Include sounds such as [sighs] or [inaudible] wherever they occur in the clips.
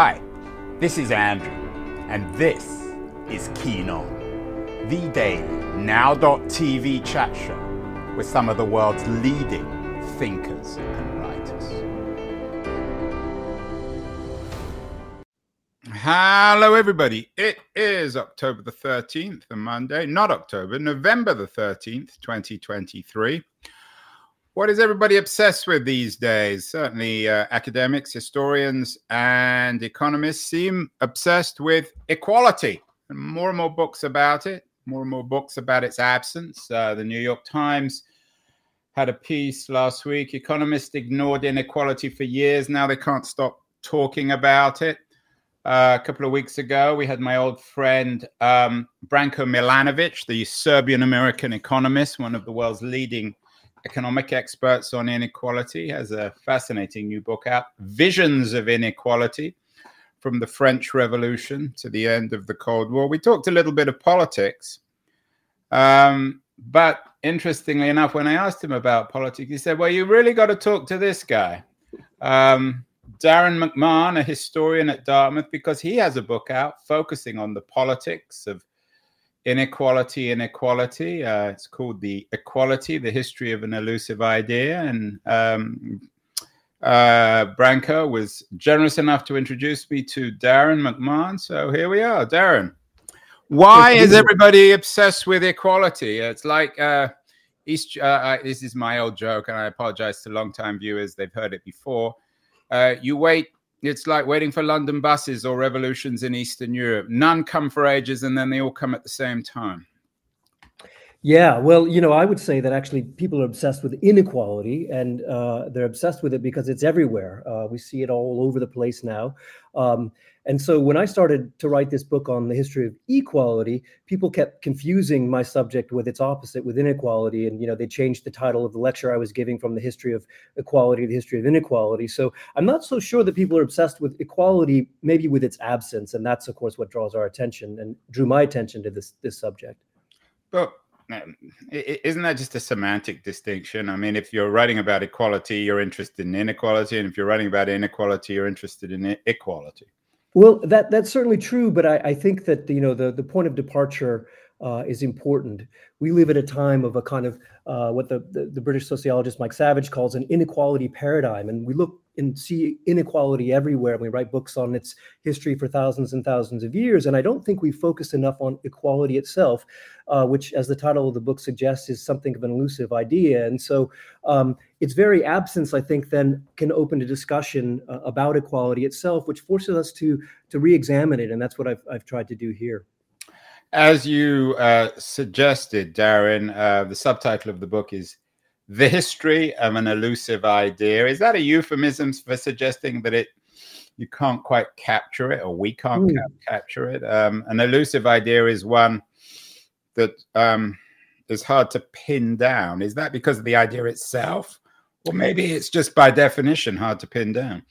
Hi, this is Andrew, and this is Keen On, the daily now.tv chat show with some of the world's leading thinkers and writers. Hello, everybody. It is October the 13th, the Monday, not October, November the 13th, 2023. What is everybody obsessed with these days? Certainly, uh, academics, historians, and economists seem obsessed with equality. And more and more books about it, more and more books about its absence. Uh, the New York Times had a piece last week. Economists ignored inequality for years. Now they can't stop talking about it. Uh, a couple of weeks ago, we had my old friend um, Branko Milanovic, the Serbian American economist, one of the world's leading economic experts on inequality, has a fascinating new book out, Visions of Inequality from the French Revolution to the end of the Cold War. We talked a little bit of politics. Um, but interestingly enough, when I asked him about politics, he said, Well, you really got to talk to this guy, um, Darrin McMahon, a historian at Dartmouth, because he has a book out focusing on the politics of inequality inequality. Uh, it's called the equality the history of an elusive idea. And um, uh, branko was generous enough to introduce me to Darrin McMahon. So here we are. Darrin why is everybody obsessed with equality? It's like uh, East, uh, this is my old joke and i apologize to long-time viewers. They've heard it before. Uh, you wait it's like waiting for London buses or revolutions in Eastern Europe. None come for ages and then they all come at the same time. Yeah, well, you know, I would say that actually people are obsessed with inequality and uh, they're obsessed with it because it's everywhere. Uh, we see it all over the place now. Um, and so when I started to write this book on the history of equality, people kept confusing my subject with its opposite, with inequality. And, you know, they changed the title of the lecture I was giving from the history of equality to the history of inequality. So I'm not so sure that people are obsessed with equality, maybe with its absence. And that's, of course, what draws our attention and drew my attention to this, this subject. But isn't that just a semantic distinction? I mean, if you're writing about equality, you're interested in inequality. And if you're writing about inequality, you're interested in equality. Well, that that's certainly true, but I, I think that you know the the point of departure uh, is important. We live at a time of a kind of uh, what the, the, the British sociologist Mike Savage calls an inequality paradigm, and we look and see inequality everywhere. We write books on its history for thousands and thousands of years, and I don't think we focus enough on equality itself, uh, which, as the title of the book suggests, is something of an elusive idea. And so, um, its very absence, I think, then can open a discussion uh, about equality itself, which forces us to to re-examine it, and that's what I've I've tried to do here. As you uh, suggested, Darrin, uh, the subtitle of the book is The History of an Elusive Idea. Is that a euphemism for suggesting that it you can't quite capture it or we can't mm. capture it? Um, an elusive idea is one that um, is hard to pin down. Is that because of the idea itself? Or maybe it's just by definition hard to pin down.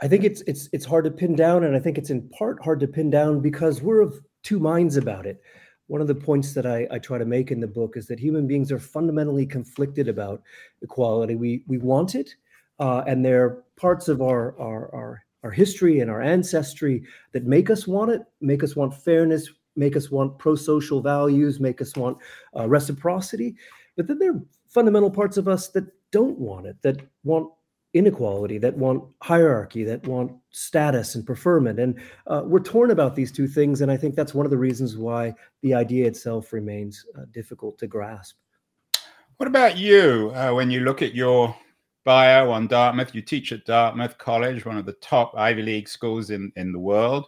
I think it's it's it's hard to pin down, and I think it's in part hard to pin down because we're of two minds about it. One of the points that I, I try to make in the book is that human beings are fundamentally conflicted about equality. We we want it, uh, and there are parts of our, our our our history and our ancestry that make us want it, make us want fairness, make us want pro-social values, make us want uh, reciprocity. But then there are fundamental parts of us that don't want it, that want inequality, that want hierarchy, that want status and preferment. And uh, we're torn about these two things. And I think that's one of the reasons why the idea itself remains uh, difficult to grasp. What about you? Uh, when you look at your bio on Dartmouth, you teach at Dartmouth College, one of the top Ivy League schools in, in the world.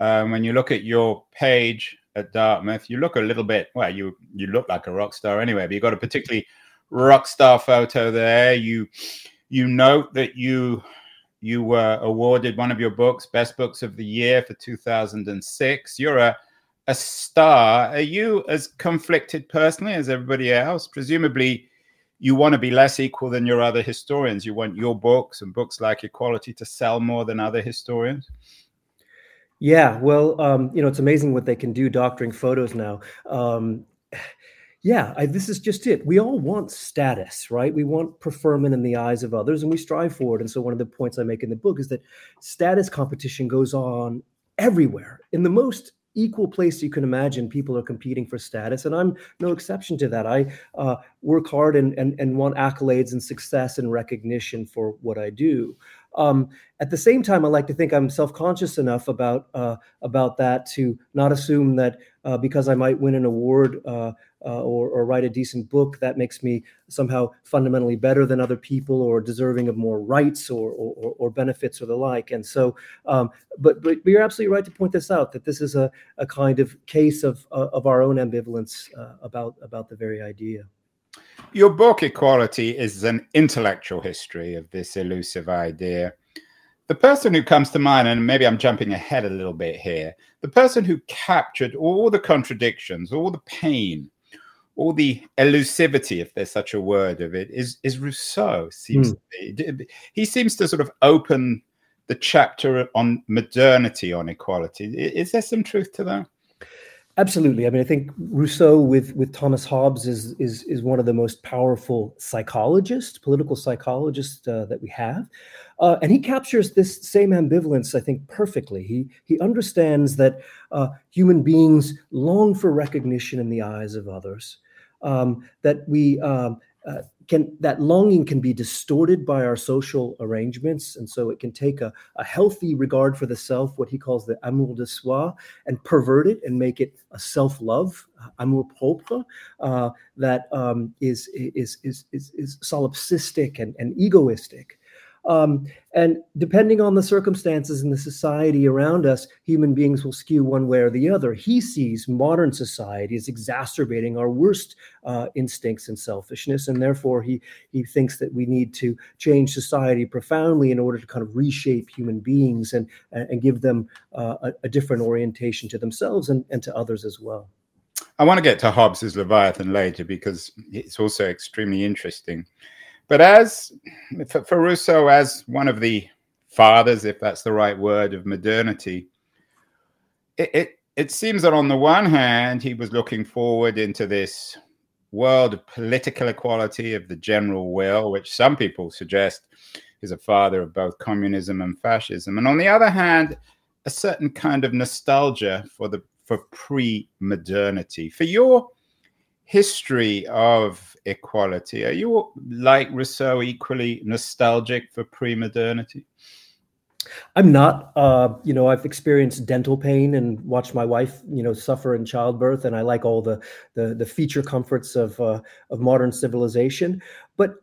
Um, when you look at your page at Dartmouth, you look a little bit, well, you, you look like a rock star anyway, but you've got a particularly rock star photo there. You you note that you you were awarded one of your books, Best Books of the Year for 2006. You're a a star. Are you as conflicted personally as everybody else? Presumably, you want to be less equal than your other historians. You want your books and books like Equality to sell more than other historians. Yeah, well, um, you know, it's amazing what they can do doctoring photos now. Um, Yeah, I, this is just it. We all want status, right? We want preferment in the eyes of others and we strive for it. And so, one of the points I make in the book is that status competition goes on everywhere in the most equal place you can imagine people are competing for status and i'm no exception to that i uh, work hard and, and, and want accolades and success and recognition for what i do um, at the same time i like to think i'm self-conscious enough about uh, about that to not assume that uh, because i might win an award uh, uh, or, or, write a decent book that makes me somehow fundamentally better than other people or deserving of more rights or, or, or benefits or the like. And so, um, but, but you're absolutely right to point this out that this is a, a kind of case of, uh, of our own ambivalence uh, about, about the very idea. Your book, Equality, is an intellectual history of this elusive idea. The person who comes to mind, and maybe I'm jumping ahead a little bit here, the person who captured all the contradictions, all the pain, all the elusivity, if there's such a word of it, is is Rousseau. Seems mm. he seems to sort of open the chapter on modernity on equality. Is there some truth to that? Absolutely. I mean, I think Rousseau with with Thomas Hobbes is is is one of the most powerful psychologists, political psychologists uh, that we have, uh, and he captures this same ambivalence, I think, perfectly. He he understands that uh, human beings long for recognition in the eyes of others, um, that we um, uh, can that longing can be distorted by our social arrangements, and so it can take a, a healthy regard for the self, what he calls the amour de soi, and pervert it and make it a self-love, uh, amour propre, uh, that um, is, is is is is solipsistic and, and egoistic. Um, and depending on the circumstances in the society around us, human beings will skew one way or the other. He sees modern society as exacerbating our worst uh, instincts and selfishness, and therefore he he thinks that we need to change society profoundly in order to kind of reshape human beings and and give them uh, a, a different orientation to themselves and, and to others as well. I want to get to Hobbes's Leviathan later because it's also extremely interesting. But as for, for Rousseau, as one of the fathers, if that's the right word, of modernity, it, it, it seems that on the one hand, he was looking forward into this world of political equality of the general will, which some people suggest is a father of both communism and fascism. And on the other hand, a certain kind of nostalgia for the for pre-modernity. For your history of equality. Are you, like Rousseau, equally nostalgic for pre modernity? I'm not. Uh, you know, I've experienced dental pain and watched my wife, you know, suffer in childbirth, and I like all the the, the feature comforts of uh, of modern civilization. But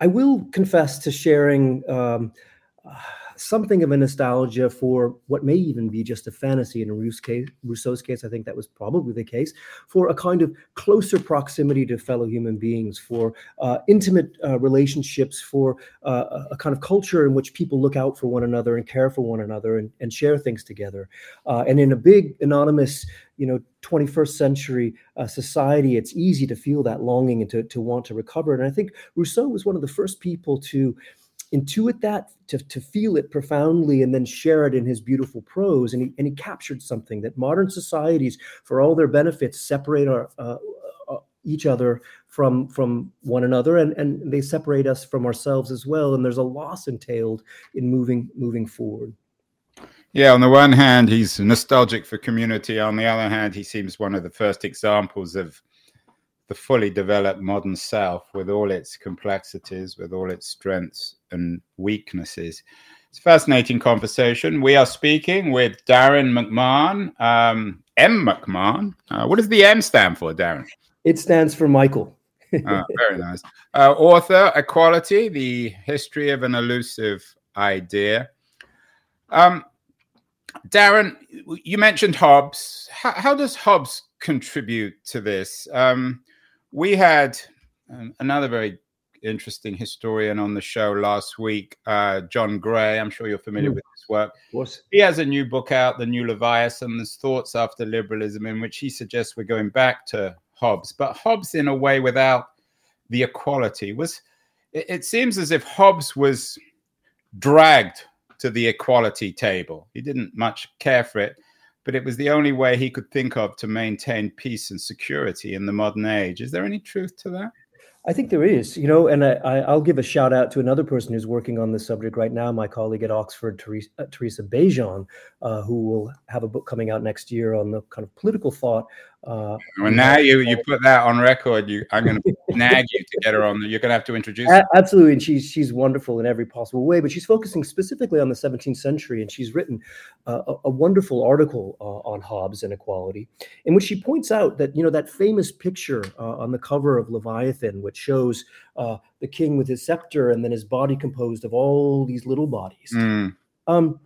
I will confess to sharing. Um, uh, something of a nostalgia for what may even be just a fantasy in Rousseau's case. I think that was probably the case for a kind of closer proximity to fellow human beings, for uh, intimate uh, relationships, for uh, a kind of culture in which people look out for one another and care for one another and, and share things together. Uh, and in a big anonymous you know 21st century uh, society it's easy to feel that longing and to, to want to recover and i think rousseau was one of the first people to intuit that, to, to feel it profoundly, and then share it in his beautiful prose. And he, and he captured something that modern societies, for all their benefits, separate our, uh, uh, each other from from one another, and, and they separate us from ourselves as well. And there's a loss entailed in moving moving forward. Yeah, on the one hand, he's nostalgic for community. On the other hand, he seems one of the first examples of the fully developed modern self with all its complexities, with all its strengths and weaknesses. It's a fascinating conversation. We are speaking with Darrin McMahon, um, M. McMahon. Uh, what does the M stand for, Darrin? It stands for Michael. uh, [laughs] very nice. Uh, author, Equality, the history of an elusive idea. Um, Darren, you mentioned Hobbes. How, how, does Hobbes contribute to this? Um, we had um, another very interesting historian on the show last week, uh, John Gray. I'm sure you're familiar mm. with his work. What? He has a new book out, The New Leviathan, There's Thoughts After Liberalism, in which he suggests we're going back to Hobbes, but Hobbes in a way without the equality. Was it, it seems as if Hobbes was dragged to the equality table. He didn't much care for it. But it was the only way he could think of to maintain peace and security in the modern age. Is there any truth to that? I think there is, you know, and I, will give a shout out to another person who's working on this subject right now, my colleague at Oxford, Teresa, uh, Teresa Bejan, uh, who will have a book coming out next year on the kind of political thought uh, well, now you you [laughs] put that on record. You, I'm going to nag you to get her on. You're going to have to introduce. her. Absolutely, and she's she's wonderful in every possible way. But she's focusing specifically on the 17th century, and she's written uh, a, a, wonderful article uh, on Hobbes and equality, in which she points out that you know that famous picture uh, on the cover of Leviathan, which shows uh, the king with his scepter and then his body composed of all these little bodies. Mm. Um,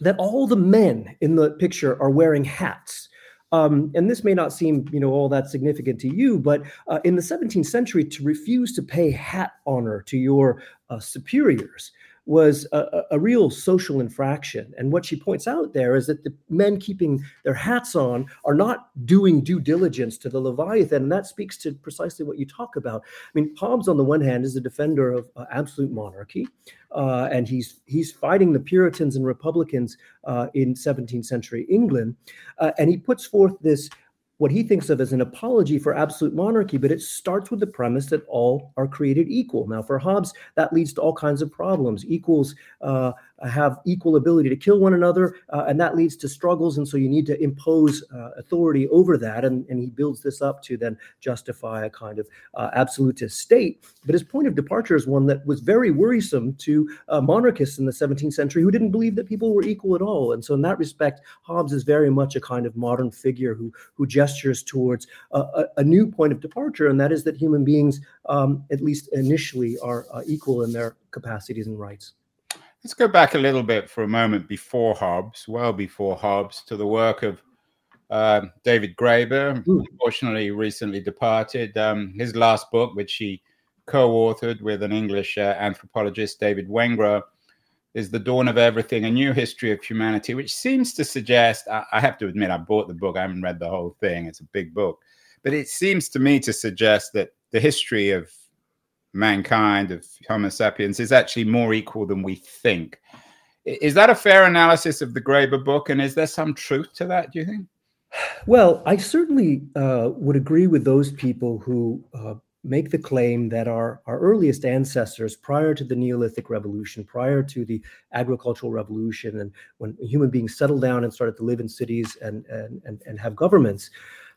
that all the men in the picture are wearing hats um, and this may not seem, you know, all that significant to you, but uh, in the 17th century, to refuse to pay hat honor to your uh, superiors was a, a, real social infraction. And what she points out there is that the men keeping their hats on are not doing due diligence to the Leviathan. And that speaks to precisely what you talk about. I mean, Hobbes, on the one hand, is a defender of uh, absolute monarchy, uh, and he's he's fighting the Puritans and Republicans uh, in 17th century England. Uh, and he puts forth this what he thinks of as an apology for absolute monarchy, but it starts with the premise that all are created equal. Now, for Hobbes, that leads to all kinds of problems. Equals uh, have equal ability to kill one another, uh, and that leads to struggles. And so you need to impose uh, authority over that. And, and he builds this up to then justify a kind of uh, absolutist state. But his point of departure is one that was very worrisome to uh, monarchists in the 17th century who didn't believe that people were equal at all. And so, in that respect, Hobbes is very much a kind of modern figure who who gestures towards a, a, a, new point of departure, and that is that human beings, um, at least initially, are uh, equal in their capacities and rights. Let's go back a little bit for a moment before Hobbes, well before Hobbes, to the work of uh, David Graeber, unfortunately recently departed. Um, his last book, which he co-authored with an English uh, anthropologist, David Wengrow, is The Dawn of Everything, A New History of Humanity, which seems to suggest, I, I have to admit, I bought the book, I haven't read the whole thing, it's a big book, but it seems to me to suggest that the history of mankind, of Homo sapiens, is actually more equal than we think. Is that a fair analysis of the Graeber book? And is there some truth to that, do you think? Well, I certainly uh, would agree with those people who uh, make the claim that our, our earliest ancestors, prior to the Neolithic Revolution, prior to the agricultural revolution, and when human beings settled down and started to live in cities and, and, and, and have governments,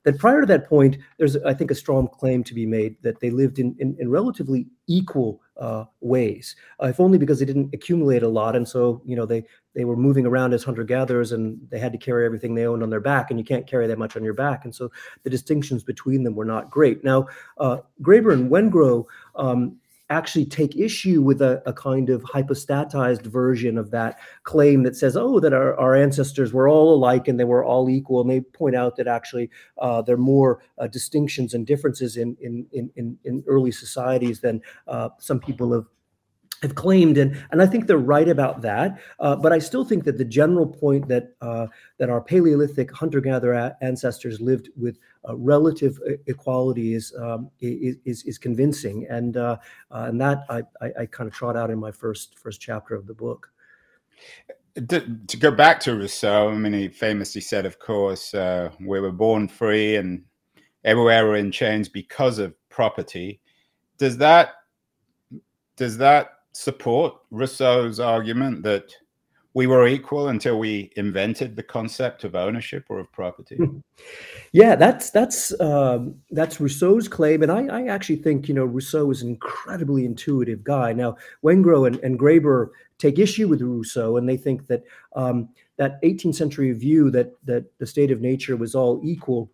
that prior to that point, there's, I think, a strong claim to be made that they lived in, in, in relatively equal uh, ways, uh, if only because they didn't accumulate a lot. And so, you know, they, they were moving around as hunter gatherers and they had to carry everything they owned on their back, and you can't carry that much on your back. And so the distinctions between them were not great. Now, uh, Graeber and Wengrow um, actually take issue with a, a, kind of hypostatized version of that claim that says, oh, that our, our ancestors were all alike and they were all equal. And they point out that actually uh, there are more uh, distinctions and differences in, in, in, in early societies than uh, some people have have claimed, and and I think they're right about that. Uh, but I still think that the general point that uh, that our Paleolithic hunter-gatherer ancestors lived with uh, relative equality is, um, is, is convincing, and uh, uh, and that I, I, I kind of trot out in my first first chapter of the book. To, to go back to Rousseau, I mean, he famously said, of course, uh, we were born free, and everywhere we're in chains because of property. Does that does that support Rousseau's argument that we were equal until we invented the concept of ownership or of property. Yeah, that's that's um, that's Rousseau's claim, and I, I, actually think you know Rousseau is an incredibly intuitive guy. Now, Wengrow and, and Graeber take issue with Rousseau, and they think that um, that 18th century view that that the state of nature was all equal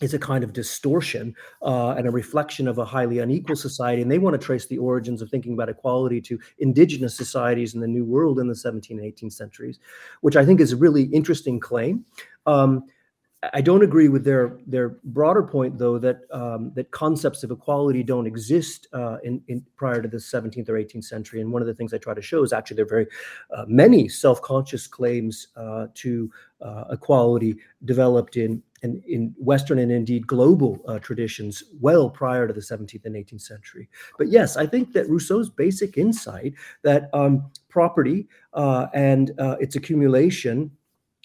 is a kind of distortion uh, and a reflection of a highly unequal society. And they want to trace the origins of thinking about equality to indigenous societies in the New World in the 17th and 18th centuries, which I think is a really interesting claim. Um, I don't agree with their their broader point, though, that um, that concepts of equality don't exist uh, in, in, prior to the 17th or 18th century. And one of the things I try to show is actually there are very uh, many self-conscious claims uh, to uh, equality developed in, in, in Western and indeed global uh, traditions well prior to the 17th and 18th century. But yes, I think that Rousseau's basic insight that um, property uh, and its accumulation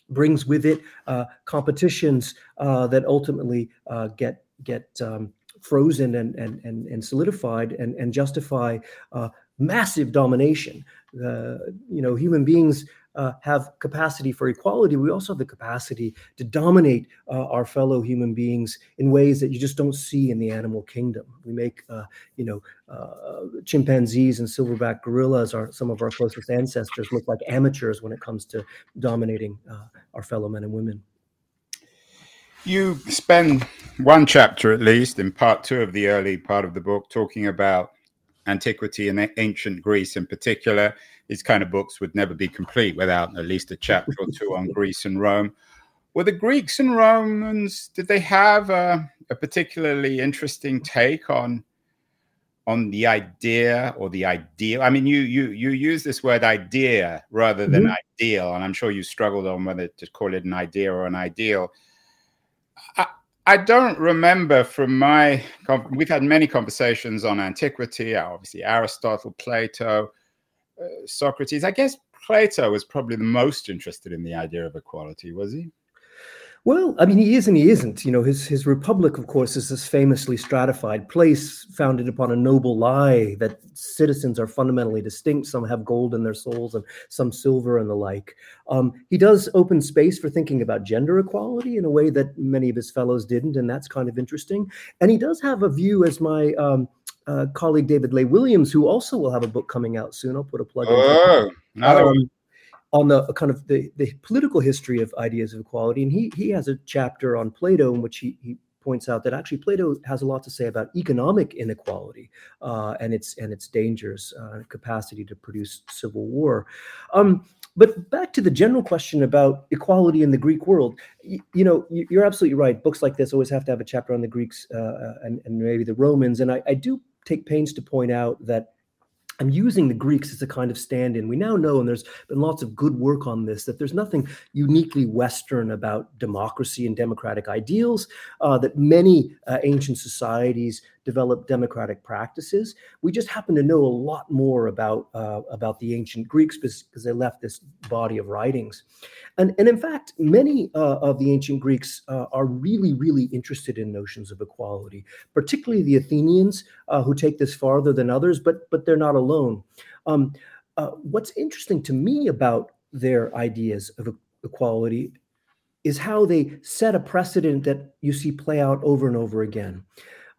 brings with it uh, competitions uh, that ultimately uh, get get um, frozen and and and, and solidified and and justify uh, massive domination. you know, human beings uh, have capacity for equality, we also have the capacity to dominate uh, our fellow human beings in ways that you just don't see in the animal kingdom. We make, uh, you know, uh, chimpanzees and silverback gorillas are some of our closest ancestors look like amateurs when it comes to dominating uh, our fellow men and women. You spend one chapter at least in part two of the early part of the book talking about antiquity and ancient Greece in particular these kind of books would never be complete without at least a chapter or two on Greece and Rome. Were the Greeks and Romans did they have a, a particularly interesting take on on the idea or the ideal? I mean, you you you use this word idea rather than mm-hmm. ideal, and I'm sure you struggled on whether to call it an idea or an ideal. I, I don't remember from my we've had many conversations on antiquity, obviously Aristotle, Plato, uh, Socrates. I guess Plato was probably the most interested in the idea of equality, was he? Well, I mean, he is and he isn't. You know, his his republic, of course, is this famously stratified place founded upon a noble lie that citizens are fundamentally distinct. Some have gold in their souls, and some silver, and the like. Um, he does open space for thinking about gender equality in a way that many of his fellows didn't, and that's kind of interesting. And he does have a view, as my um, uh, colleague David Lay Williams, who also will have a book coming out soon. I'll put a plug oh, in. Um, on the kind of the, the political history of ideas of equality. And he he has a chapter on Plato in which he, he points out that actually Plato has a lot to say about economic inequality uh, and its and its dangers, uh, capacity to produce civil war. Um, but back to the general question about equality in the Greek world, you, you, know, you're absolutely right. Books like this always have to have a chapter on the Greeks uh, and, and maybe the Romans, and I, I do take pains to point out that I'm using the Greeks as a kind of stand in. We now know, and there's been lots of good work on this, that there's nothing uniquely Western about democracy and democratic ideals, uh, that many uh, ancient societies developed democratic practices. We just happen to know a lot more about, uh, about the ancient Greeks because they left this body of writings. And, and in fact, many uh, of the ancient Greeks uh, are really, really interested in notions of equality, particularly the Athenians, uh, who take this farther than others, but, but they're not alone. Um, uh, what's interesting to me about their ideas of equality is how they set a precedent that you see play out over and over again.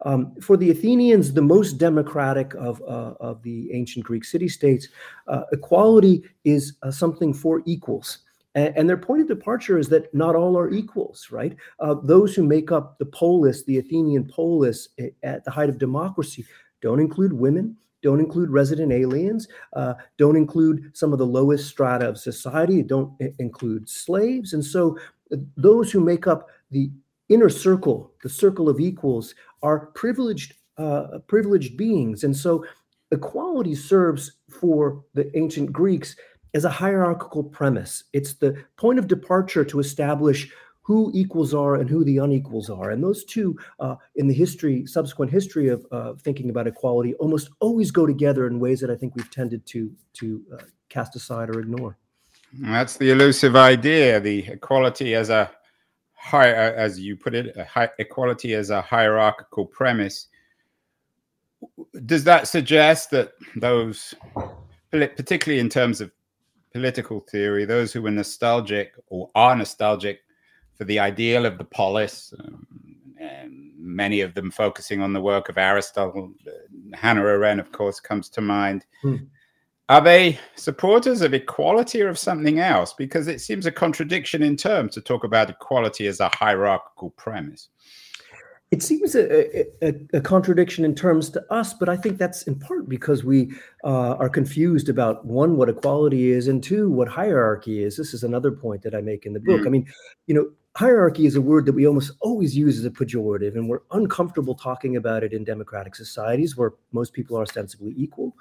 Um, for the Athenians, the most democratic of, uh, of the ancient Greek city states, uh, equality is uh, something for equals. And, their point of departure is that not all are equals, right? Uh, those who make up the polis, the Athenian polis eh, at the height of democracy, don't include women, don't include resident aliens, uh, don't include some of the lowest strata of society, don't include slaves. And so uh, those who make up the inner circle, the circle of equals, are privileged uh, privileged beings. And so equality serves for the ancient Greeks as a hierarchical premise. It's the point of departure to establish who equals are and who the unequals are. And those two, uh, in the history, subsequent history of uh, thinking about equality, almost always go together in ways that I think we've tended to to uh, cast aside or ignore. That's the elusive idea: the equality as a high, as you put it, high, equality as a hierarchical premise. Does that suggest that those, particularly in terms of political theory, those who were nostalgic or are nostalgic for the ideal of the polis, um, many of them focusing on the work of Aristotle. Hannah Arendt, of course, comes to mind. Hmm. Are they supporters of equality or of something else? Because it seems a contradiction in terms to talk about equality as a hierarchical premise. It seems a, a, a, contradiction in terms to us, but I think that's in part because we uh, are confused about one, what equality is, and two, what hierarchy is. This is another point that I make in the book. Mm. I mean, you know, hierarchy is a word that we almost always use as a pejorative, and we're uncomfortable talking about it in democratic societies where most people are ostensibly equal.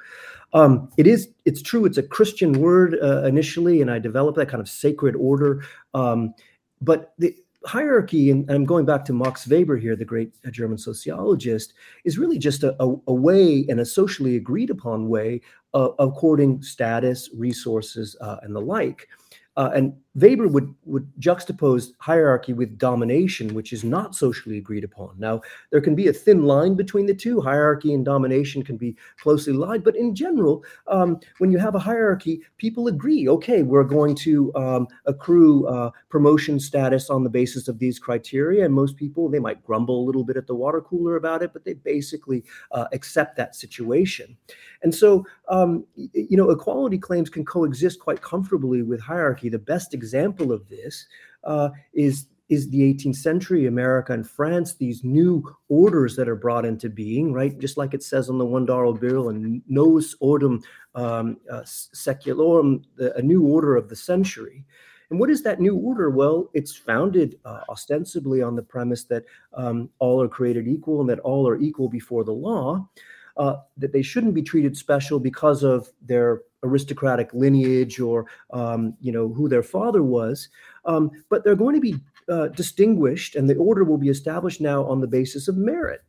Um, it is, it's true, it's a Christian word uh, initially, and I developed that kind of sacred order. Um, but the, hierarchy, and I'm going back to Max Weber here, the great uh, German sociologist, is really just a, a, a way and a socially agreed upon way of, of quoting status, resources, uh, and the like. Uh, and Weber would, would juxtapose hierarchy with domination, which is not socially agreed upon. Now, there can be a thin line between the two. Hierarchy and domination can be closely allied. But in general, um, when you have a hierarchy, people agree okay, we're going to um, accrue uh, promotion status on the basis of these criteria. And most people, they might grumble a little bit at the water cooler about it, but they basically uh, accept that situation. And so, um, you know, equality claims can coexist quite comfortably with hierarchy. The best example of this uh, is is the 18th century America and France, these new orders that are brought into being, right? Just like it says on the one dollar bill and nos ordem um, uh, secularum, a new order of the century. And what is that new order? Well, it's founded uh, ostensibly on the premise that um, all are created equal and that all are equal before the law uh, that they shouldn't be treated special because of their aristocratic lineage or um, you know who their father was, um, but they're going to be uh, distinguished, and the order will be established now on the basis of merit.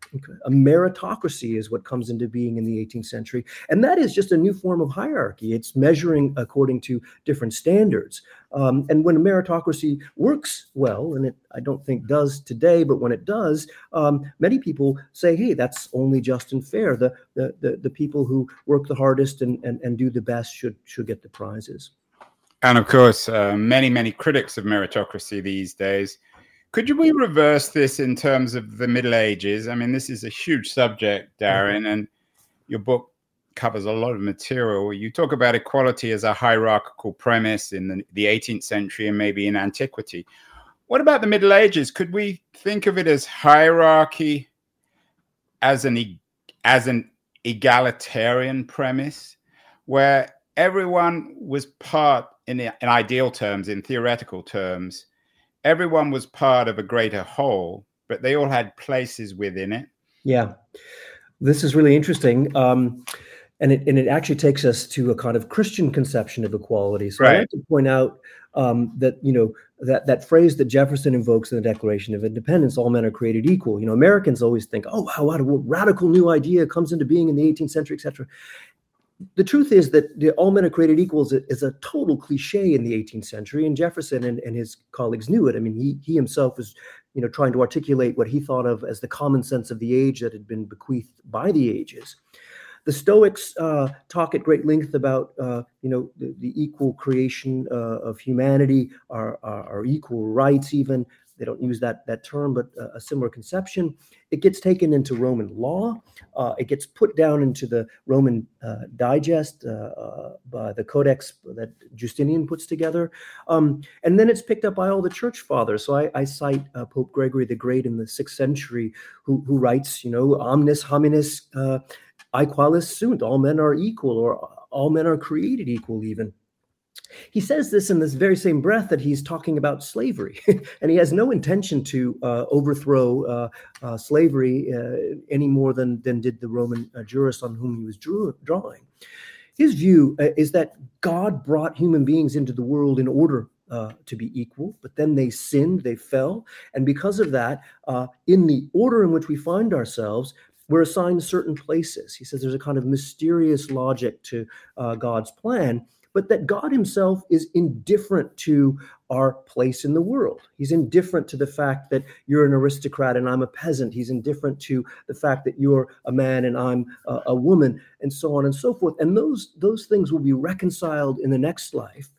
A meritocracy is what comes into being in the 18th century, and that is just a new form of hierarchy. It's measuring according to different standards. Um, and when a meritocracy works well, and it I don't think does today, but when it does, um, many people say, "Hey, that's only just and fair. The the the, the people who work the hardest and, and and do the best should should get the prizes." And of course, uh, many many critics of meritocracy these days. Could we reverse this in terms of the Middle Ages? I mean, this is a huge subject, Darrin, mm-hmm. and your book covers a lot of material. You talk about equality as a hierarchical premise in the, the 18th century and maybe in antiquity. What about the Middle Ages? Could we think of it as hierarchy as an as an egalitarian premise where everyone was part in, the, in ideal terms in theoretical terms everyone was part of a greater whole but they all had places within it yeah this is really interesting um, and it and it actually takes us to a kind of Christian conception of equality. So right. I like to point out um, that you know that that phrase that Jefferson invokes in the Declaration of Independence: "All men are created equal." You know, Americans always think, "Oh, wow, what a radical new idea comes into being in the 18th century, etc." The truth is that the all men are created equals is a, total cliche in the 18th century, and Jefferson and, and his colleagues knew it. I mean, he he himself was, you know, trying to articulate what he thought of as the common sense of the age that had been bequeathed by the ages. The Stoics uh, talk at great length about uh, you know the, the equal creation uh, of humanity, our, our, our, equal rights. Even they don't use that that term, but a similar conception. It gets taken into Roman law. Uh, it gets put down into the Roman uh, Digest, uh, by the Codex that Justinian puts together, um, and then it's picked up by all the church fathers. So I, I cite Pope Gregory the Great in the sixth century, who who writes, you know, omnis hominis aequalis sunt, all men are equal, or all men are created equal, even. He says this in this very same breath that he's talking about slavery, [laughs] and he has no intention to uh, overthrow uh, uh, slavery uh, any more than, than did the Roman uh, jurists on whom he was drew, drawing. His view uh, is that God brought human beings into the world in order uh, to be equal, but then they sinned, they fell. And because of that, uh, in the order in which we find ourselves, we're assigned certain places. He says there's a kind of mysterious logic to uh, God's plan, but that God himself is indifferent to our place in the world. He's indifferent to the fact that you're an aristocrat and I'm a peasant. He's indifferent to the fact that you're a man and I'm a, a woman, and so on and so forth. And those those things will be reconciled in the next life.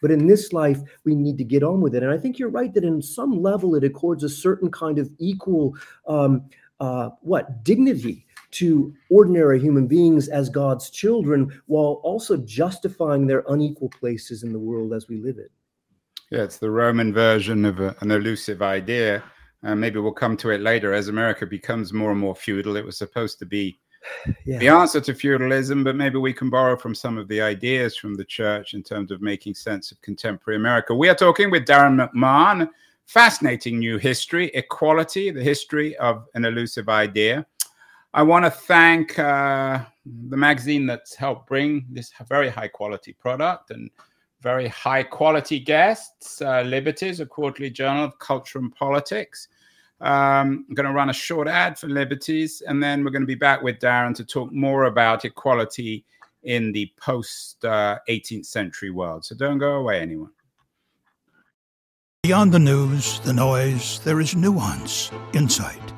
But in this life, we need to get on with it. And I think you're right that in some level it accords a certain kind of equal um, uh, what dignity to ordinary human beings as God's children, while also justifying their unequal places in the world as we live it. Yeah, it's the Roman version of a, an elusive idea. Uh, maybe we'll come to it later. As America becomes more and more feudal, it was supposed to be [sighs] yeah. the answer to feudalism, but maybe we can borrow from some of the ideas from the church in terms of making sense of contemporary America. We are talking with Darrin McMahon fascinating new history, equality, the history of an elusive idea. I want to thank uh, the magazine that's helped bring this very high quality product and very high quality guests. Uh, Liberties, a quarterly journal of culture and politics. Um, I'm going to run a short ad for Liberties, and then we're going to be back with Darrin to talk more about equality in the post uh, 18th century world. So don't go away, anyone. Beyond the news, the noise, there is nuance, insight.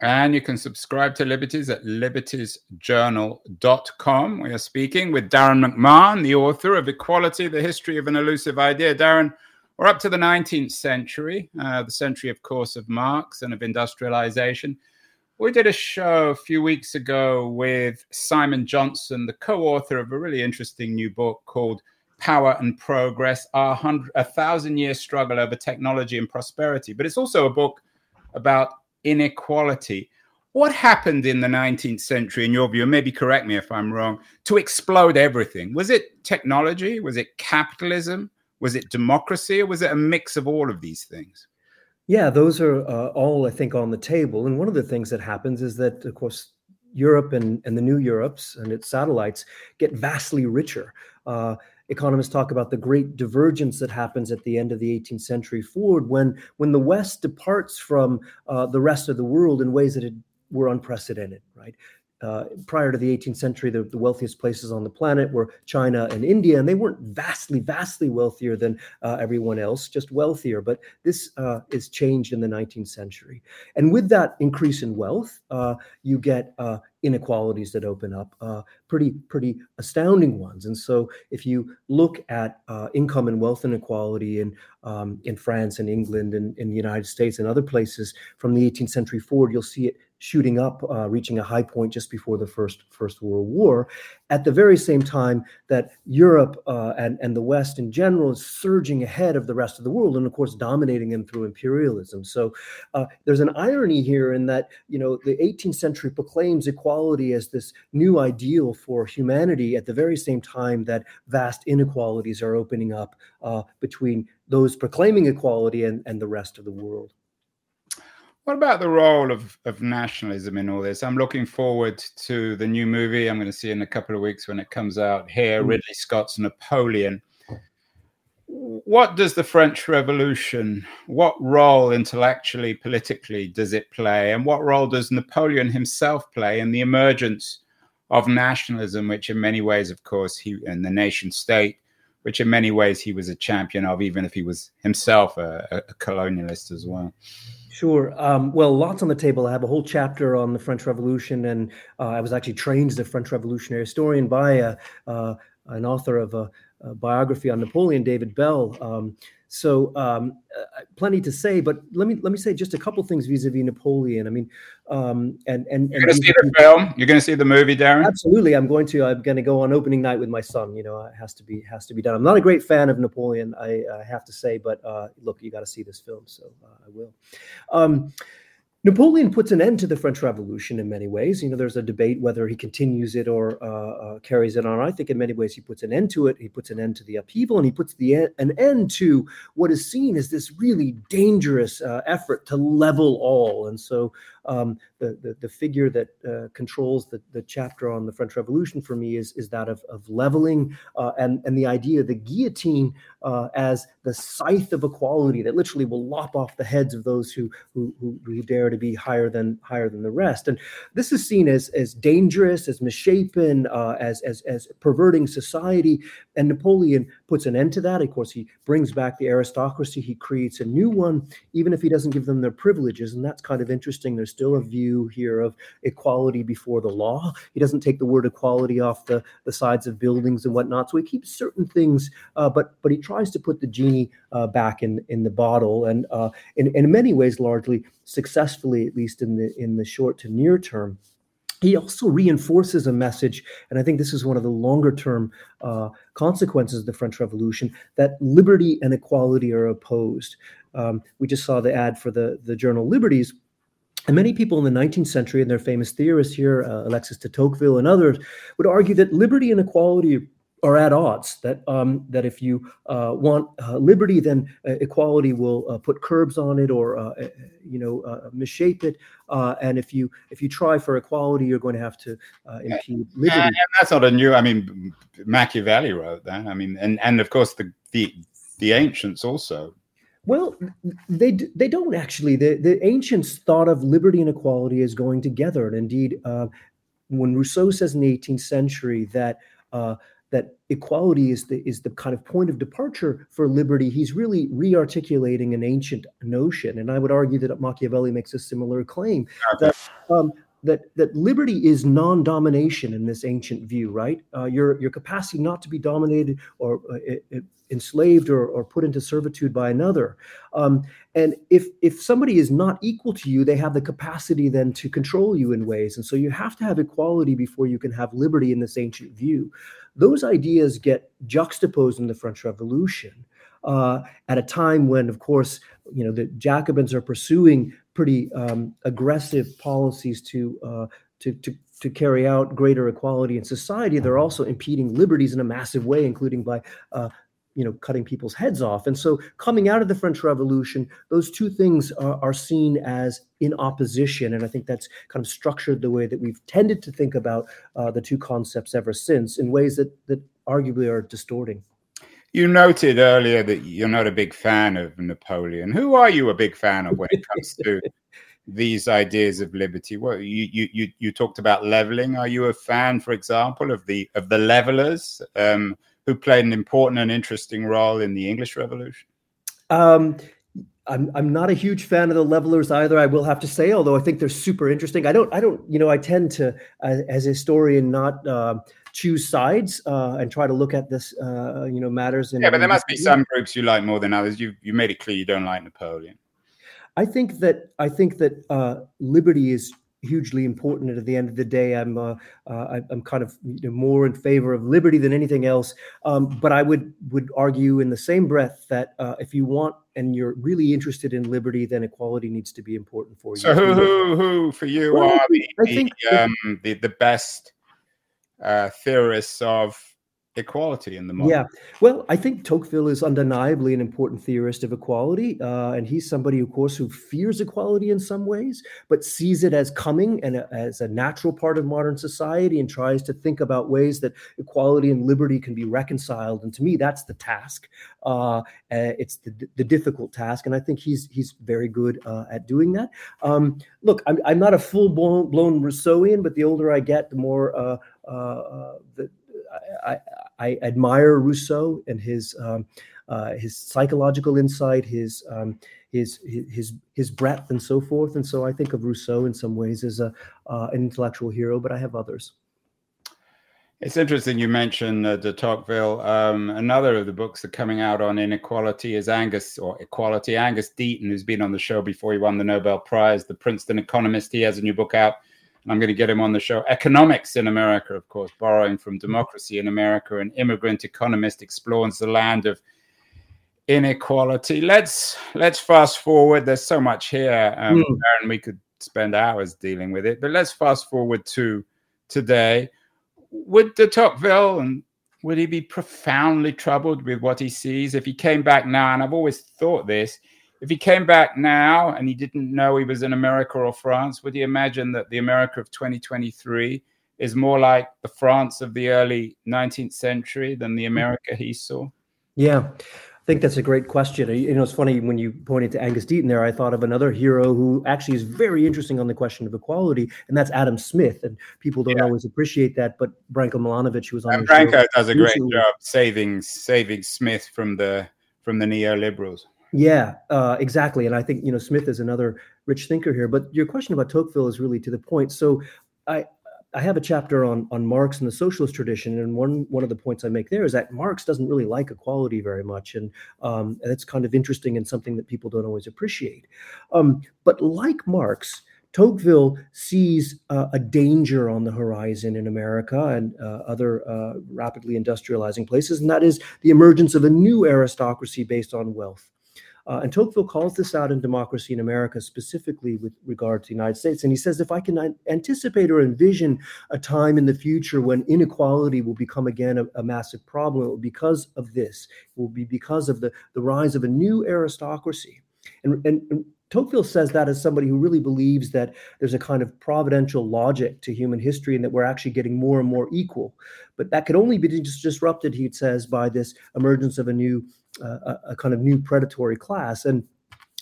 And you can subscribe to Liberties at libertiesjournal.com. We are speaking with Darrin McMahon, the author of Equality, the History of an Elusive Idea. Darrin, we're up to the 19th century, uh, the century, of course, of Marx and of industrialization. We did a show a few weeks ago with Simon Johnson, the co author of a really interesting new book called Power and Progress Our hundred, A Thousand Year Struggle Over Technology and Prosperity. But it's also a book about inequality. What happened in the 19th century, in your view, maybe correct me if I'm wrong, to explode everything? Was it technology? Was it capitalism? Was it democracy? Or was it a mix of all of these things? Yeah, those are uh, all, I think, on the table. And one of the things that happens is that, of course, Europe and, and the new Europes and its satellites get vastly richer. Uh, economists talk about the great divergence that happens at the end of the 18th century forward when when the West departs from uh, the rest of the world in ways that had, were unprecedented. Right, uh, prior to the 18th century, the, the, wealthiest places on the planet were China and India, and they weren't vastly, vastly wealthier than uh, everyone else, just wealthier. But this uh, is changed in the 19th century. And with that increase in wealth, uh, you get uh, inequalities that open up, uh, pretty, pretty astounding ones. And so if you look at income and wealth inequality in, um, in France and England and in the United States and other places from the 18th century forward, you'll see it shooting up, uh, reaching a high point just before the first First World War, at the very same time that Europe uh, and and the West in general is surging ahead of the rest of the world, and of course dominating them through imperialism. So uh, there's an irony here in that you know the 18th century proclaims equality as this new ideal for humanity, at the very same time that vast inequalities are opening up uh, between those proclaiming equality and, and the rest of the world. What about the role of, of nationalism in all this? I'm looking forward to the new movie I'm going to see in a couple of weeks when it comes out here mm. Ridley Scott's Napoleon. What does the French Revolution, what role intellectually, politically does it play? And what role does Napoleon himself play in the emergence of nationalism, which in many ways, of course, he and the nation state, which in many ways he was a champion of, even if he was himself a, a colonialist as well? Sure. Um, well, lots on the table. I have a whole chapter on the French Revolution, and uh, I was actually trained as a French Revolutionary historian by a, uh, an author of a, a, biography on Napoleon, David Bell. Um, so um, uh, plenty to say, but let me let me say just a couple things vis-a-vis Napoleon. I mean, um, and and you're going to see the film. You're going to see the movie, Darrin. Absolutely, I'm going to. I'm going to go on opening night with my son. You know, it has to be has to be done. I'm not a great fan of Napoleon, I, I have to say, but uh, look, you got to see this film, so uh, I will. Um, Napoleon puts an end to the French Revolution in many ways. You know, there's a debate whether he continues it or uh, uh, carries it on. I think in many ways he puts an end to it. He puts an end to the upheaval, and he puts the an end to what is seen as this really dangerous uh, effort to level all. And so um, the, the, the figure that uh, controls the, the chapter on the French Revolution for me is is that of, of leveling uh, and and the idea of the guillotine uh, as the scythe of equality that literally will lop off the heads of those who who, who, who dare to be higher than higher than the rest. And this is seen as as dangerous, as misshapen, uh, as as as perverting society. And Napoleon puts an end to that. Of course, he brings back the aristocracy. He creates a new one, even if he doesn't give them their privileges. And that's kind of interesting. There's still a view here of equality before the law. He doesn't take the word equality off the, the sides of buildings and whatnot. So he keeps certain things, uh, but but he tries to put the genie uh, back in in the bottle, and uh, in in many ways, largely successfully, at least in the in the short to near term he also reinforces a message, and I think this is one of the longer term uh, consequences of the French Revolution that liberty and equality are opposed. Um, we just saw the ad for the, the journal Liberties. And many people in the 19th century, and their famous theorists here, uh, Alexis de Tocqueville and others, would argue that liberty and equality are at odds. That um, that if you uh, want uh, liberty, then uh, equality will uh, put curbs on it or uh, uh, you know misshape it. and if you if you try for equality, you're going to have to impede liberty. And that's not a new. I mean, Machiavelli wrote that. I mean, and and of course the the the ancients also. Well, they they don't actually. The the ancients thought of liberty and equality as going together, and indeed, when Rousseau says in the 18th century that that equality is the is the kind of point of departure for liberty he's really re-articulating an ancient notion. And i would argue that machiavelli makes a similar claim that um, that that liberty is non-domination in this ancient view right? Uh, your your capacity not to be dominated or uh, enslaved or, or put into servitude by another. Um, and if if somebody is not equal to you they have the capacity then to control you in ways. And so you have to have equality before you can have liberty in this ancient view those ideas get juxtaposed in the French Revolution uh, at a time when, of course, you know the Jacobins are pursuing pretty um, aggressive policies to, uh, to to to carry out greater equality in society. They're also impeding liberties in a massive way, including by uh, you know cutting people's heads off. And so coming out of the french revolution those two things are, are, seen as in opposition. And i think that's kind of structured the way that we've tended to think about uh, the two concepts ever since in ways that that arguably are distorting. You noted earlier that you're not a big fan of napoleon. Who are you a big fan of when it comes to [laughs] these ideas of liberty? What you, you you you talked about leveling. Are you a fan for example of the of the levelers? Um, who played an important and interesting role in the English Revolution? Um, I'm I'm not a huge fan of the levelers either. I will have to say, although I think they're super interesting. I don't I don't you know I tend to uh, as a historian not uh, choose sides uh, and try to look at this uh, you know matters. In, yeah, but there must be some groups you like more than others. You you made it clear you don't like Napoleon. I think that I think that uh, liberty is hugely important. And at the end of the day, I'm uh, uh, I'm kind of you know, more in favor of liberty than anything else. Um, but I would would argue in the same breath that uh, if you want and you're really interested in liberty, then equality needs to be important for you. So who who, who for you well, are the, I think the, um, the, the best uh, theorists of equality in the model. Yeah, well, I think Tocqueville is undeniably an important theorist of equality, uh, and he's somebody, of course, who fears equality in some ways, but sees it as coming and a, as a natural part of modern society, and tries to think about ways that equality and liberty can be reconciled. And to me, that's the task. Uh, it's the, the difficult task, and I think he's he's very good uh, at doing that. Um, look, I'm, I'm not a full blown, blown Rousseauian, but the older I get, the more uh, uh, uh, the, I, I admire Rousseau and his um, uh, his psychological insight, his, um, his his his breadth, and so forth. And so I think of Rousseau in some ways as a uh, an intellectual hero, but I have others. It's interesting you mentioned uh, de Tocqueville. Um, another of the books that are coming out on inequality is Angus or Equality. Angus Deaton, who's been on the show before, he won the Nobel Prize, the Princeton economist. He has a new book out I'm going to get him on the show. Economics in America, of course, borrowing from Democracy in America, an immigrant economist explores the land of inequality. Let's let's fast forward. There's so much here, um, mm. and we could spend hours dealing with it. But let's fast forward to today. Would de Tocqueville and would he be profoundly troubled with what he sees if he came back now? And I've always thought this if he came back now and he didn't know he was in America or France, would he imagine that the America of 2023 is more like the France of the early 19th century than the America he saw? Yeah. I think that's a great question. You know, it's funny when you pointed to Angus Deaton there, I thought of another hero who actually is very interesting on the question of equality, and that's Adam Smith. And people don't yeah. always appreciate that, but Branko Milanovic, who was on and Branko does a great job saving saving Smith from the from the neoliberals. Yeah, uh, exactly. And I think you know Smith is another rich thinker here. But your question about Tocqueville is really to the point. So I I have a chapter on on Marx and the socialist tradition, and one one of the points I make there is that Marx doesn't really like equality very much, and um, that's kind of interesting and something that people don't always appreciate. Um, but like Marx, Tocqueville sees uh, a danger on the horizon in America and uh, other uh, rapidly industrializing places, and that is the emergence of a new aristocracy based on wealth. Uh, and Tocqueville calls this out in Democracy in America, specifically with regard to the United States. And he says, if I can anticipate or envision a time in the future when inequality will become again a, a massive problem, it will be because of this. It will be because of the, the rise of a new aristocracy. And, and, and Tocqueville says that as somebody who really believes that there's a kind of providential logic to human history and that we're actually getting more and more equal. But that could only be disrupted, he says, by this emergence of a new, uh, a, kind of new predatory class. And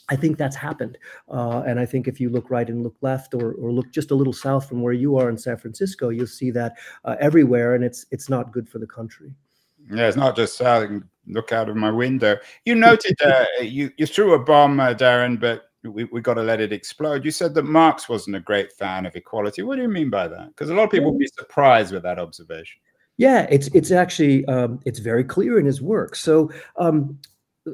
I think that's happened. Uh, and I think if you look right and look left or, or look just a little south from where you are in San Francisco, you'll see that uh, everywhere. And it's, it's not good for the country. Yeah, it's not just south. I can look out of my window. You [laughs] noted uh, you, you threw a bomb, uh, Darrin, but we, we got to let it explode. You said that Marx wasn't a great fan of equality. What do you mean by that? Because a lot of people would be surprised with that observation. Yeah, it's it's actually um, it's very clear in his work. So um,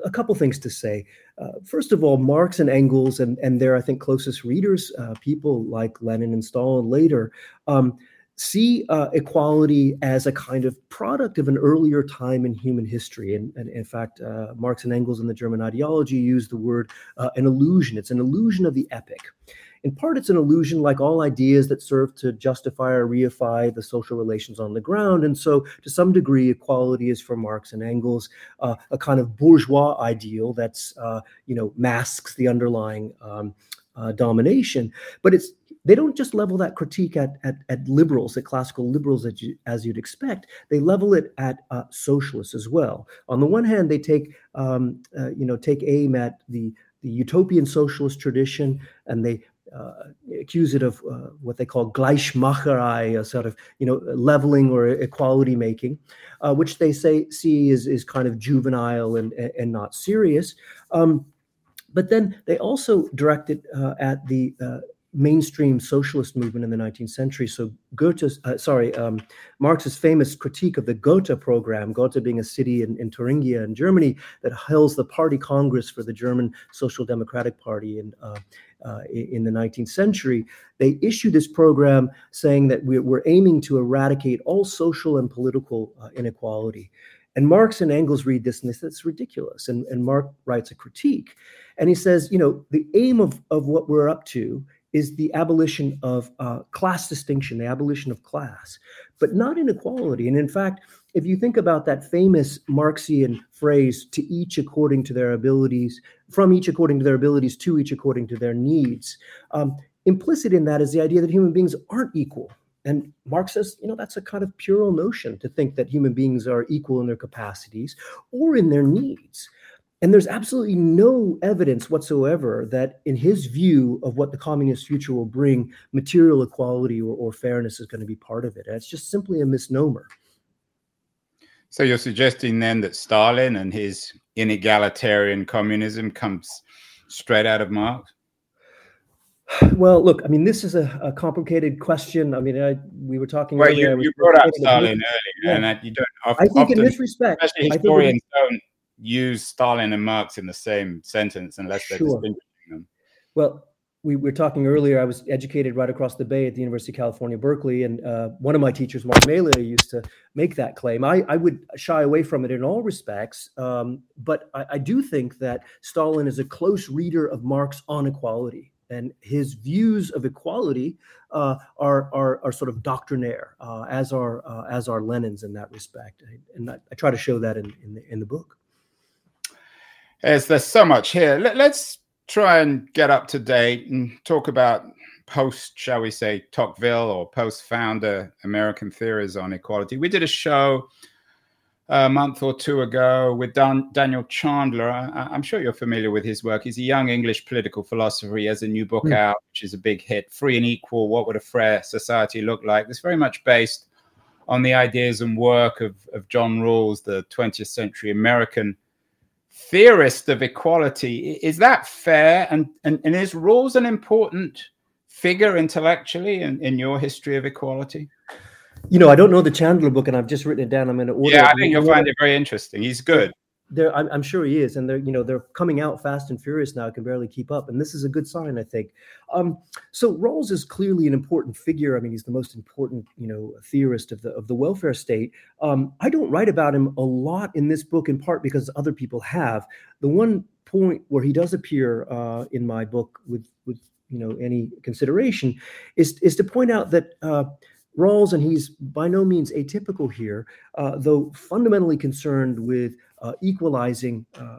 a couple things to say. Uh, first of all, Marx and Engels and and their I think closest readers, uh, people like Lenin and Stalin later. Um, see uh, equality as a kind of product of an earlier time in human history. And, and in fact, uh, Marx and Engels in the German ideology use the word uh, an illusion. It's an illusion of the epic. In part, it's an illusion like all ideas that serve to justify or reify the social relations on the ground. And so, to some degree, equality is for Marx and Engels uh, a kind of bourgeois ideal that's, uh, you know, masks the underlying um, uh, domination. But it's they don't just level that critique at, at, at liberals, at classical liberals, as, you, as you'd expect. They level it at uh, socialists as well. On the one hand, they take um, uh, you know take aim at the the utopian socialist tradition, and they uh, accuse it of uh, what they call Gleichmacherei, a sort of you know leveling or equality making, uh, which they say see is is kind of juvenile and and not serious. Um, but then they also direct it uh, at the uh, mainstream socialist movement in the 19th century. So Goethe's, uh, sorry, um, Marx's famous critique of the Gotha program, Gotha being a city in, in Thuringia in Germany that holds the party congress for the German Social Democratic Party in, uh, uh, in the 19th century. They issued this program saying that we're, we're aiming to eradicate all social and political uh, inequality. And Marx and Engels read this and they said it's ridiculous. And, and Marx writes a critique. And he says, you know, the aim of, of what we're up to is the abolition of uh, class distinction, the abolition of class, but not inequality. And in fact, if you think about that famous Marxian phrase, to each according to their abilities, from each according to their abilities, to each according to their needs, um, implicit in that is the idea that human beings aren't equal. And Marx says, you know, that's a kind of puerile notion to think that human beings are equal in their capacities or in their needs. And there's absolutely no evidence whatsoever that, in his view of what the communist future will bring, material equality or, or fairness is going to be part of it. And it's just simply a misnomer. So you're suggesting then that Stalin and his inegalitarian communism comes straight out of Marx? Well, look, I mean, this is a, a complicated question. I mean, I, we were talking. Well, earlier, you, you brought up Stalin earlier, yeah. and that you don't. Often, I think in this respect, especially historians don't use Stalin and Marx in the same sentence unless they're sure. distinguishing them. Well, we were talking earlier. I was educated right across the bay at the University of California, Berkeley, and uh, one of my teachers, Martin Malia, used to make that claim. I, I would shy away from it in all respects, um, but I, I, do think that Stalin is a close reader of Marx on equality, and his views of equality uh, are, are, are sort of doctrinaire, uh, as are uh, as are Lenin's in that respect, and I, I, try to show that in in the, in the book. As there's so much here. Let, us try and get up to date and talk about post, shall we say, Tocqueville or post founder American theories on equality. We did a show a month or two ago with Dan- Daniel Chandler. I- am sure you're familiar with his work. He's a young English political philosopher. He has a new book mm. out, which is a big hit Free and Equal What Would a Fair Society Look Like? It's very much based on the ideas and work of, of John Rawls, the 20th century American theorist of equality. Is that fair? And, and, and is Rawls an important figure intellectually in, in your history of equality? You know, I don't know the Chandler book, and I've just written it down. I'm in order. Yeah, I think you'll find it very interesting. He's good they're I'm, I'm, sure he is and they're you know they're coming out fast and furious now I can barely keep up and this is a good sign i think. Um, so rawls is clearly an important figure. I mean he's the most important you know theorist of the of the welfare state. Um, i don't write about him a lot in this book in part because other people have. The one point where he does appear uh, in my book with with you know any consideration is is to point out that uh, Rawls, and he's by no means atypical here, uh, though fundamentally concerned with equalizing uh,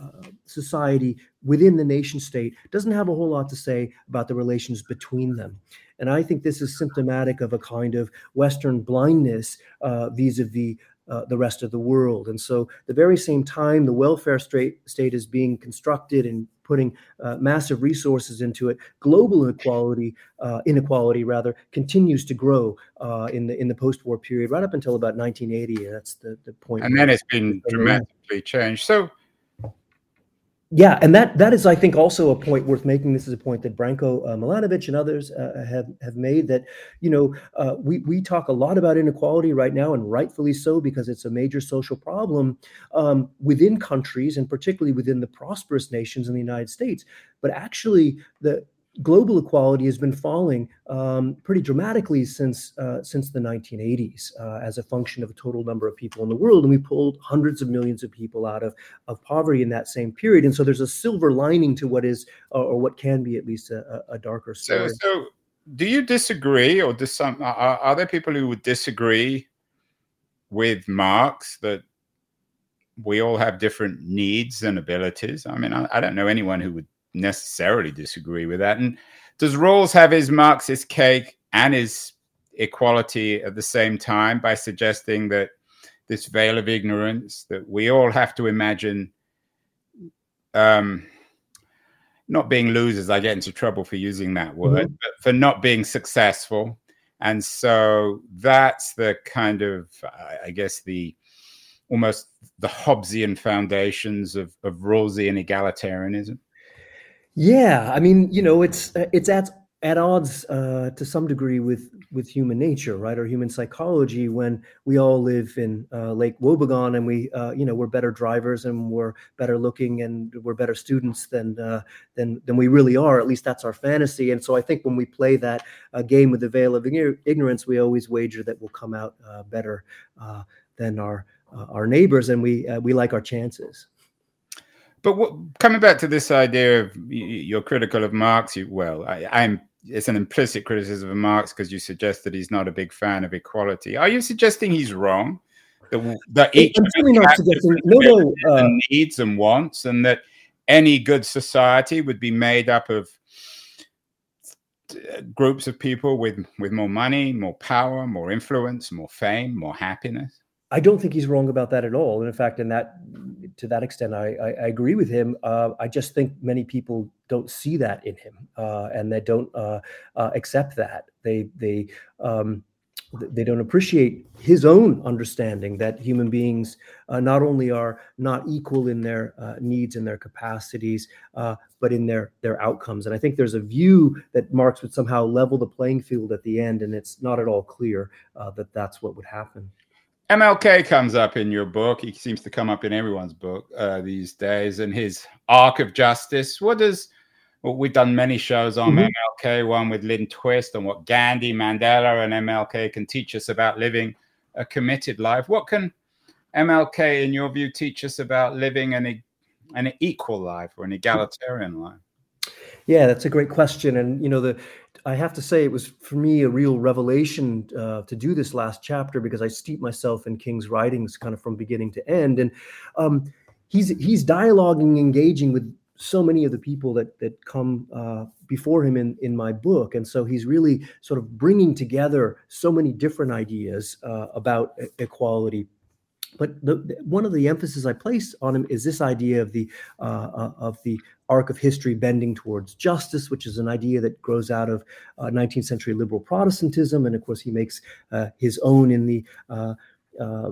uh, society within the nation state, doesn't have a whole lot to say about the relations between them. And I think this is symptomatic of a kind of Western blindness vis a vis uh, the rest of the world. And so, the very same time the welfare state, state is being constructed and putting uh, massive resources into it, global inequality, uh, inequality rather, continues to grow uh, in the in the post-war period, right up until about 1980. That's the, the point. And then it's been dramatically changed. So yeah, and that that is, I think, also a point worth making. This is a point that Branko uh, Milanovic and others uh, have have made. That you know, uh, we we talk a lot about inequality right now, and rightfully so, because it's a major social problem um, within countries, and particularly within the prosperous nations in the United States. But actually, the global equality has been falling um, pretty dramatically since uh, since the 1980s uh, as a function of a total number of people in the world, and we pulled hundreds of millions of people out of of poverty in that same period. And so there's a silver lining to what is uh, or what can be at least a, a darker story. So, so do you disagree, or does some are, are there people who would disagree with Marx that we all have different needs and abilities? I mean, I, I don't know anyone who would necessarily disagree with that. And does Rawls have his Marxist cake and his equality at the same time by suggesting that this veil of ignorance that we all have to imagine um, not being losers, I get into trouble for using that word, mm-hmm. but for not being successful. And so that's the kind of, I guess, the almost the Hobbesian foundations of, of Rawlsian egalitarianism. Yeah, I mean, you know, it's uh, it's at at odds uh, to some degree with with human nature, right, or human psychology. When we all live in uh, Lake Wobegon, and we, uh, you know, we're better drivers and we're better looking and we're better students than uh, than than we really are. At least that's our fantasy. And so I think when we play that uh, game with the veil of ignorance, we always wager that we'll come out better than our our neighbors, and we we like our chances. But what, coming back to this idea of you're critical of Marx, you, well, I, I'm it's an implicit criticism of Marx because you suggest that he's not a big fan of equality. Are you suggesting he's wrong? That, that each not suggesting, no, no, uh, needs and wants, and that any good society would be made up of groups of people with with more money, more power, more influence, more fame, more happiness. I don't think he's wrong about that at all. And in fact, in that to that extent, I, I, I agree with him. Uh, I just think many people don't see that in him, uh, and they don't uh, uh accept that. They they um, they don't appreciate his own understanding that human beings uh, not only are not equal in their uh, needs and their capacities, but in their their outcomes. And I think there's a view that Marx would somehow level the playing field at the end, and it's not at all clear that that's what would happen. MLK comes up in your book. He seems to come up in everyone's book uh, these days. And his arc of justice. What does well, we've done many shows on mm-hmm. MLK, one with Lynn Twist, and what Gandhi, Mandela, and MLK can teach us about living a committed life. What can MLK, in your view, teach us about living an, an equal life or an egalitarian life? Yeah, that's a great question. And you know, the I have to say, it was for me a real revelation uh, to do this last chapter because I steeped myself in King's writings kind of from beginning to end, and um, he's he's dialoguing, engaging with so many of the people that that come uh, before him in in my book, and so he's really sort of bringing together so many different ideas uh, about equality but the, one of the emphasis I place on him is this idea of the uh, uh, of the arc of history bending towards justice, which is an idea that grows out of uh, 19th century liberal Protestantism, and of course he makes uh, his own in the uh, uh,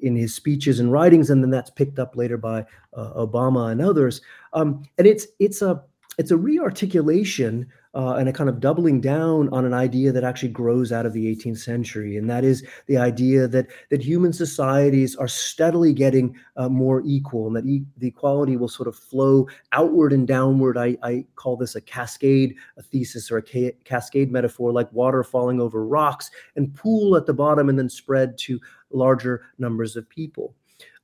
in his speeches and writings, and then that's picked up later by Obama and others. Um, and it's it's a it's a rearticulation uh, and a kind of doubling down on an idea that actually grows out of the 18th century, and that is the idea that that human societies are steadily getting uh, more equal, and that e- the equality will sort of flow outward and downward. I, I call this a cascade, a thesis, or a ca- cascade metaphor, like water falling over rocks and pool at the bottom and then spread to larger numbers of people.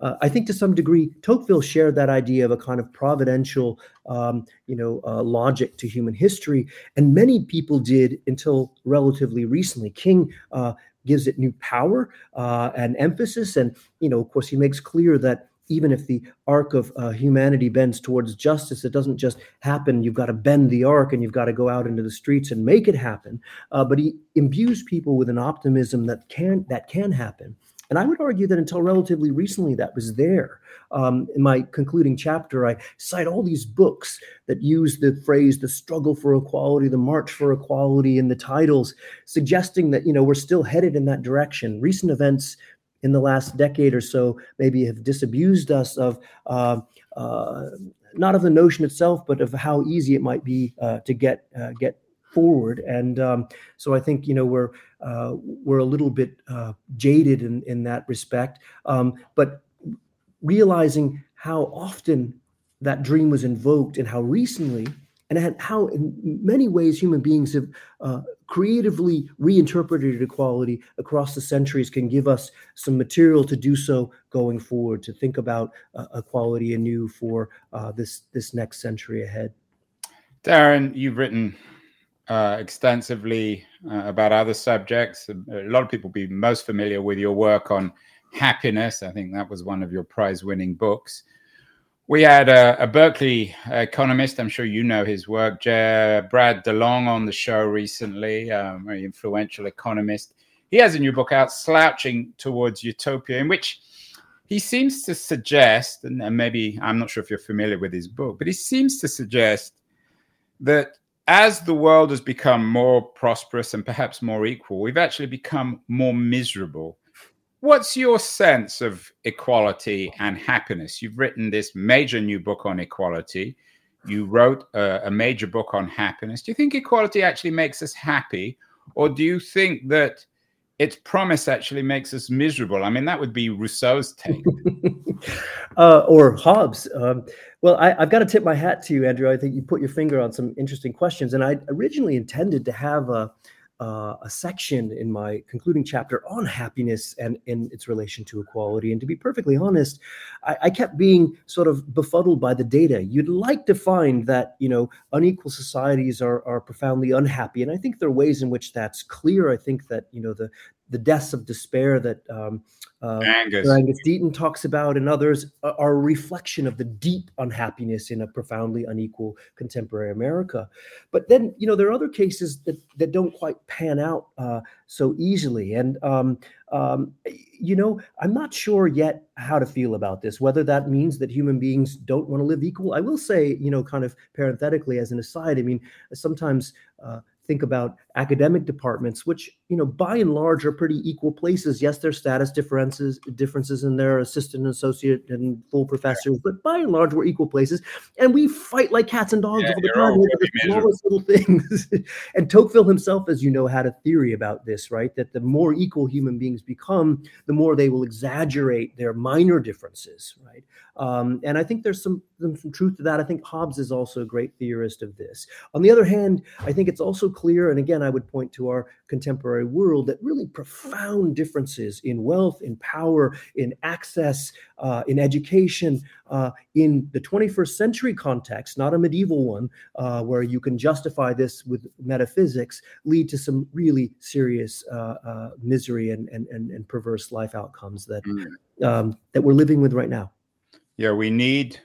Uh, I think to some degree, Tocqueville shared that idea of a kind of providential, um, you know, uh, logic to human history, and many people did until relatively recently. King uh, gives it new power uh, and emphasis, and you know, of course, he makes clear that even if the arc of uh, humanity bends towards justice, it doesn't just happen. You've got to bend the arc and you've got to go out into the streets and make it happen. Uh, but he imbues people with an optimism that can that can happen. And I would argue that until relatively recently, that was there. Um, in my concluding chapter, I cite all these books that use the phrase "the struggle for equality," "the march for equality" in the titles, suggesting that you know we're still headed in that direction. Recent events in the last decade or so maybe have disabused us of uh, uh, not of the notion itself, but of how easy it might be uh, to get uh, get forward. And um, so I think you know we're uh, we're a little bit uh, jaded in in that respect, um, but realizing how often that dream was invoked and how recently and how in many ways human beings have uh, creatively reinterpreted equality across the centuries can give us some material to do so going forward to think about uh, equality anew for uh, this this next century ahead darrin you've written uh, extensively uh, about other subjects a lot of people be most familiar with your work on happiness i think that was one of your prize winning books we had a, a, Berkeley economist. I'm sure you know his work, Brad DeLong, on the show recently, um, very influential economist. He has a new book out, Slouching Towards Utopia, in which he seems to suggest, and maybe I'm not sure if you're familiar with his book, but he seems to suggest that as the world has become more prosperous and perhaps more equal, we've actually become more miserable What's your sense of equality and happiness? You've written this major new book on equality. You wrote a, a, major book on happiness. Do you think equality actually makes us happy? Or do you think that its promise actually makes us miserable? I mean, that would be Rousseau's take. [laughs] uh, or Hobbes. Um, well, I, have got to tip my hat to you, Andrew. I think you put your finger on some interesting questions. And I originally intended to have a uh, a section in my concluding chapter on happiness and in its relation to equality. And to be perfectly honest, I, I, kept being sort of befuddled by the data. You'd like to find that you know unequal societies are are profoundly unhappy, and I think there are ways in which that's clear. I think that you know the the deaths of despair that um, uh, Angus. Angus Deaton talks about and others are a reflection of the deep unhappiness in a profoundly unequal contemporary America. But then, you know, there are other cases that, that don't quite pan out uh, so easily. And, um, um, you know, I'm not sure yet how to feel about this, whether that means that human beings don't want to live equal. I will say, you know, kind of parenthetically as an aside, I mean, sometimes uh, think about academic departments, which you know by and large are pretty equal places. Yes, there's status differences differences in their assistant, and associate, and full professors, but by and large we're equal places, and we fight like cats and dogs yeah, all the time over the smallest little [laughs] things. and Tocqueville himself, as you know, had a theory about this, right? That the more equal human beings become, the more they will exaggerate their minor differences, right? Um, and I think there's some, some truth to that. I think Hobbes is also a great theorist of this. On the other hand, I think it's also clear, and again, I would point to our contemporary world, that really profound differences in wealth, in power, in access, uh, in education, uh, in the 21st century context, not a medieval one, uh, where you can justify this with metaphysics, lead to some really serious uh, uh, misery and, and, and, and, perverse life outcomes that, mm. um, that we're living with right now. Yeah, we need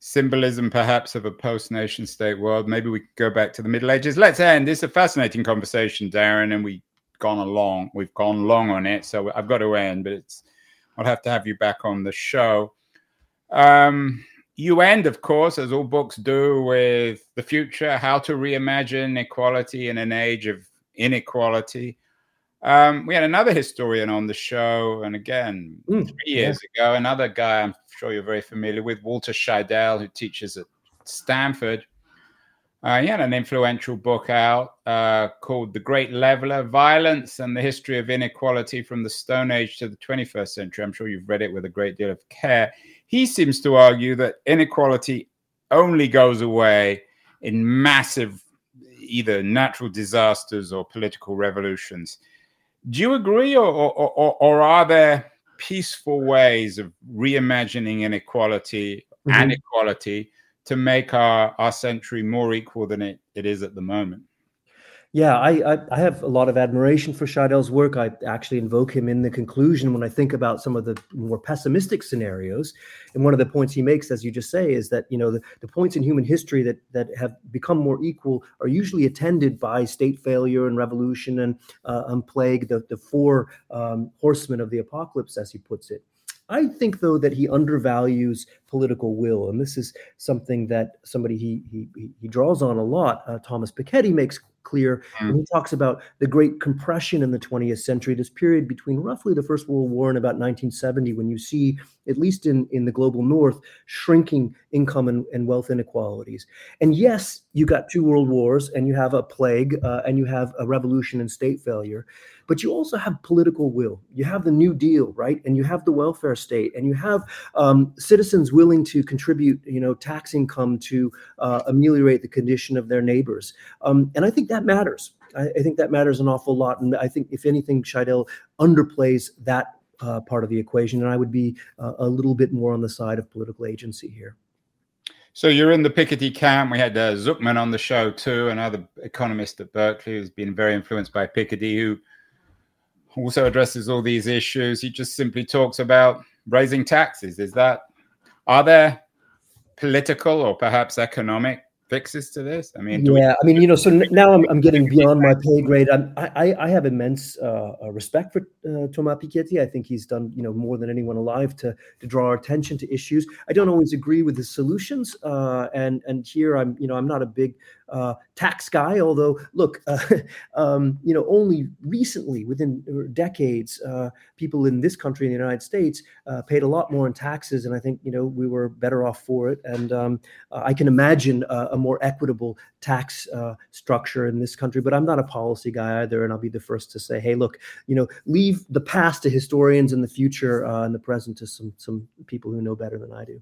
symbolism perhaps of a post nation state world. Maybe we could go back to the Middle Ages. Let's end. It's a fascinating conversation, Darrin, and we've gone along. We've gone long on it, so I've got to end. But it's I'll have to have you back on the show. Um, you end, of course, as all books do, with the future, how to reimagine equality in an age of inequality. Um, we had another historian on the show, and again, mm, three years yeah. ago, another guy I'm sure you're very familiar with, Walter Scheidel, who teaches at Stanford. Uh, he had an influential book out uh, called The Great Leveler Violence and the History of Inequality from the Stone Age to the 21st Century. I'm sure you've read it with a great deal of care. He seems to argue that inequality only goes away in massive either natural disasters or political revolutions. Do you agree, or, or, or, or are there peaceful ways of reimagining inequality mm-hmm. and equality to make our, our century more equal than it, it is at the moment. Yeah, I, I, I have a lot of admiration for Scheidel's work. I actually invoke him in the conclusion when I think about some of the more pessimistic scenarios. And one of the points he makes, as you just say, is that you know the, the points in human history that that have become more equal are usually attended by state failure and revolution and uh, and plague, the the four um, horsemen of the apocalypse, as he puts it. I think, though, that he undervalues political will, and this is something that somebody he he he draws on a lot. Uh, Thomas Piketty makes clear when he talks about the great compression in the 20th century, this period between roughly the First World War and about 1970, when you see, at least in, in the global north, shrinking income and, and wealth inequalities. And yes, you got two world wars, and you have a plague, uh, and you have a revolution and state failure but you also have political will. You have the New Deal, right? And you have the welfare state, and you have um, citizens willing to contribute, you know, tax income to uh, ameliorate the condition of their neighbors. Um, and I think that matters. I, I, think that matters an awful lot. And I think, if anything, Scheidel underplays that uh, part of the equation. And I would be uh, a little bit more on the side of political agency here. So you're in the Piketty camp. We had uh, Zucman on the show too, another economist at Berkeley who's been very influenced by Piketty, who also addresses all these issues. He just simply talks about raising taxes. Is that are there political or perhaps economic fixes to this? I mean, yeah, I mean, you know, so now I'm, I'm getting beyond my pay grade. I'm, I, I have immense uh, respect for uh, Thomas Piketty. I think he's done, you know, more than anyone alive to to draw our attention to issues. I don't always agree with his solutions, uh, and and here I'm, you know, I'm not a big uh, tax guy. Although, look, [laughs] uh, um, you know, only recently, within uh, decades, uh, people in this country, in the United States, uh, paid a lot more in taxes, and I think you know we were better off for it. And um, I can imagine a, a more equitable tax uh, structure in this country. But I'm not a policy guy either, and I'll be the first to say, hey, look, you know, leave the past to historians and the future and the present to some some people who know better than I do.